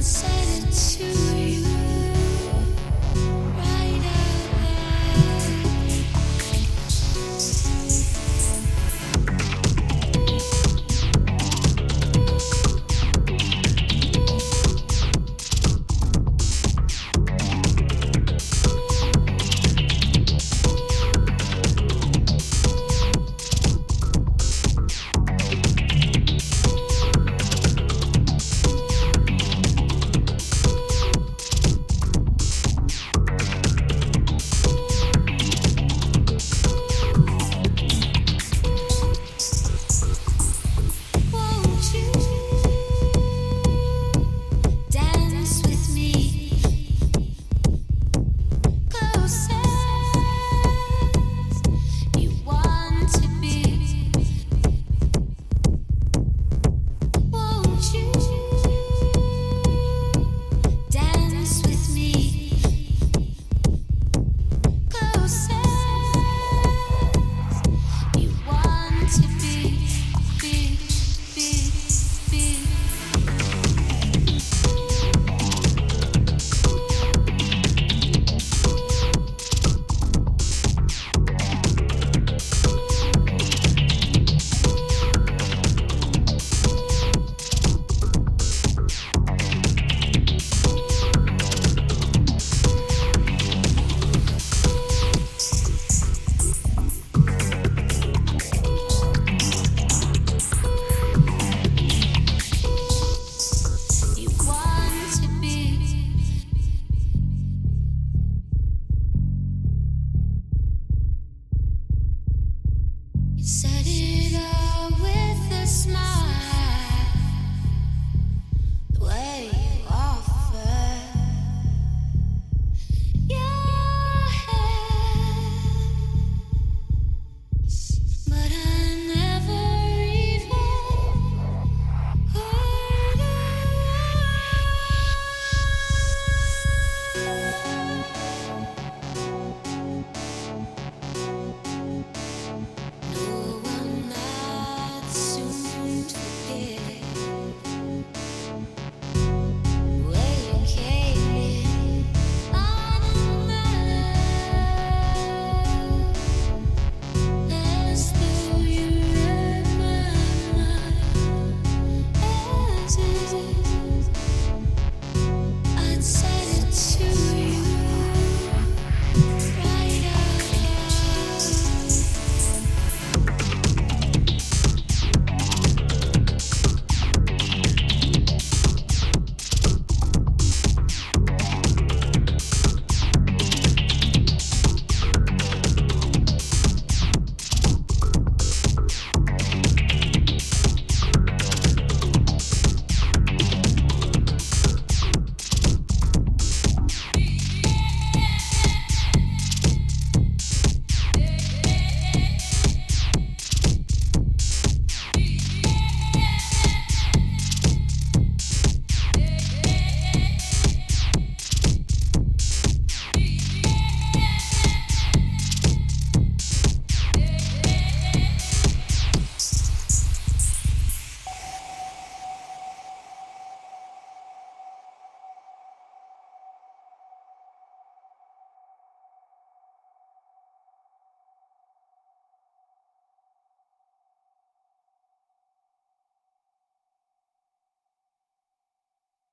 inside it too. You said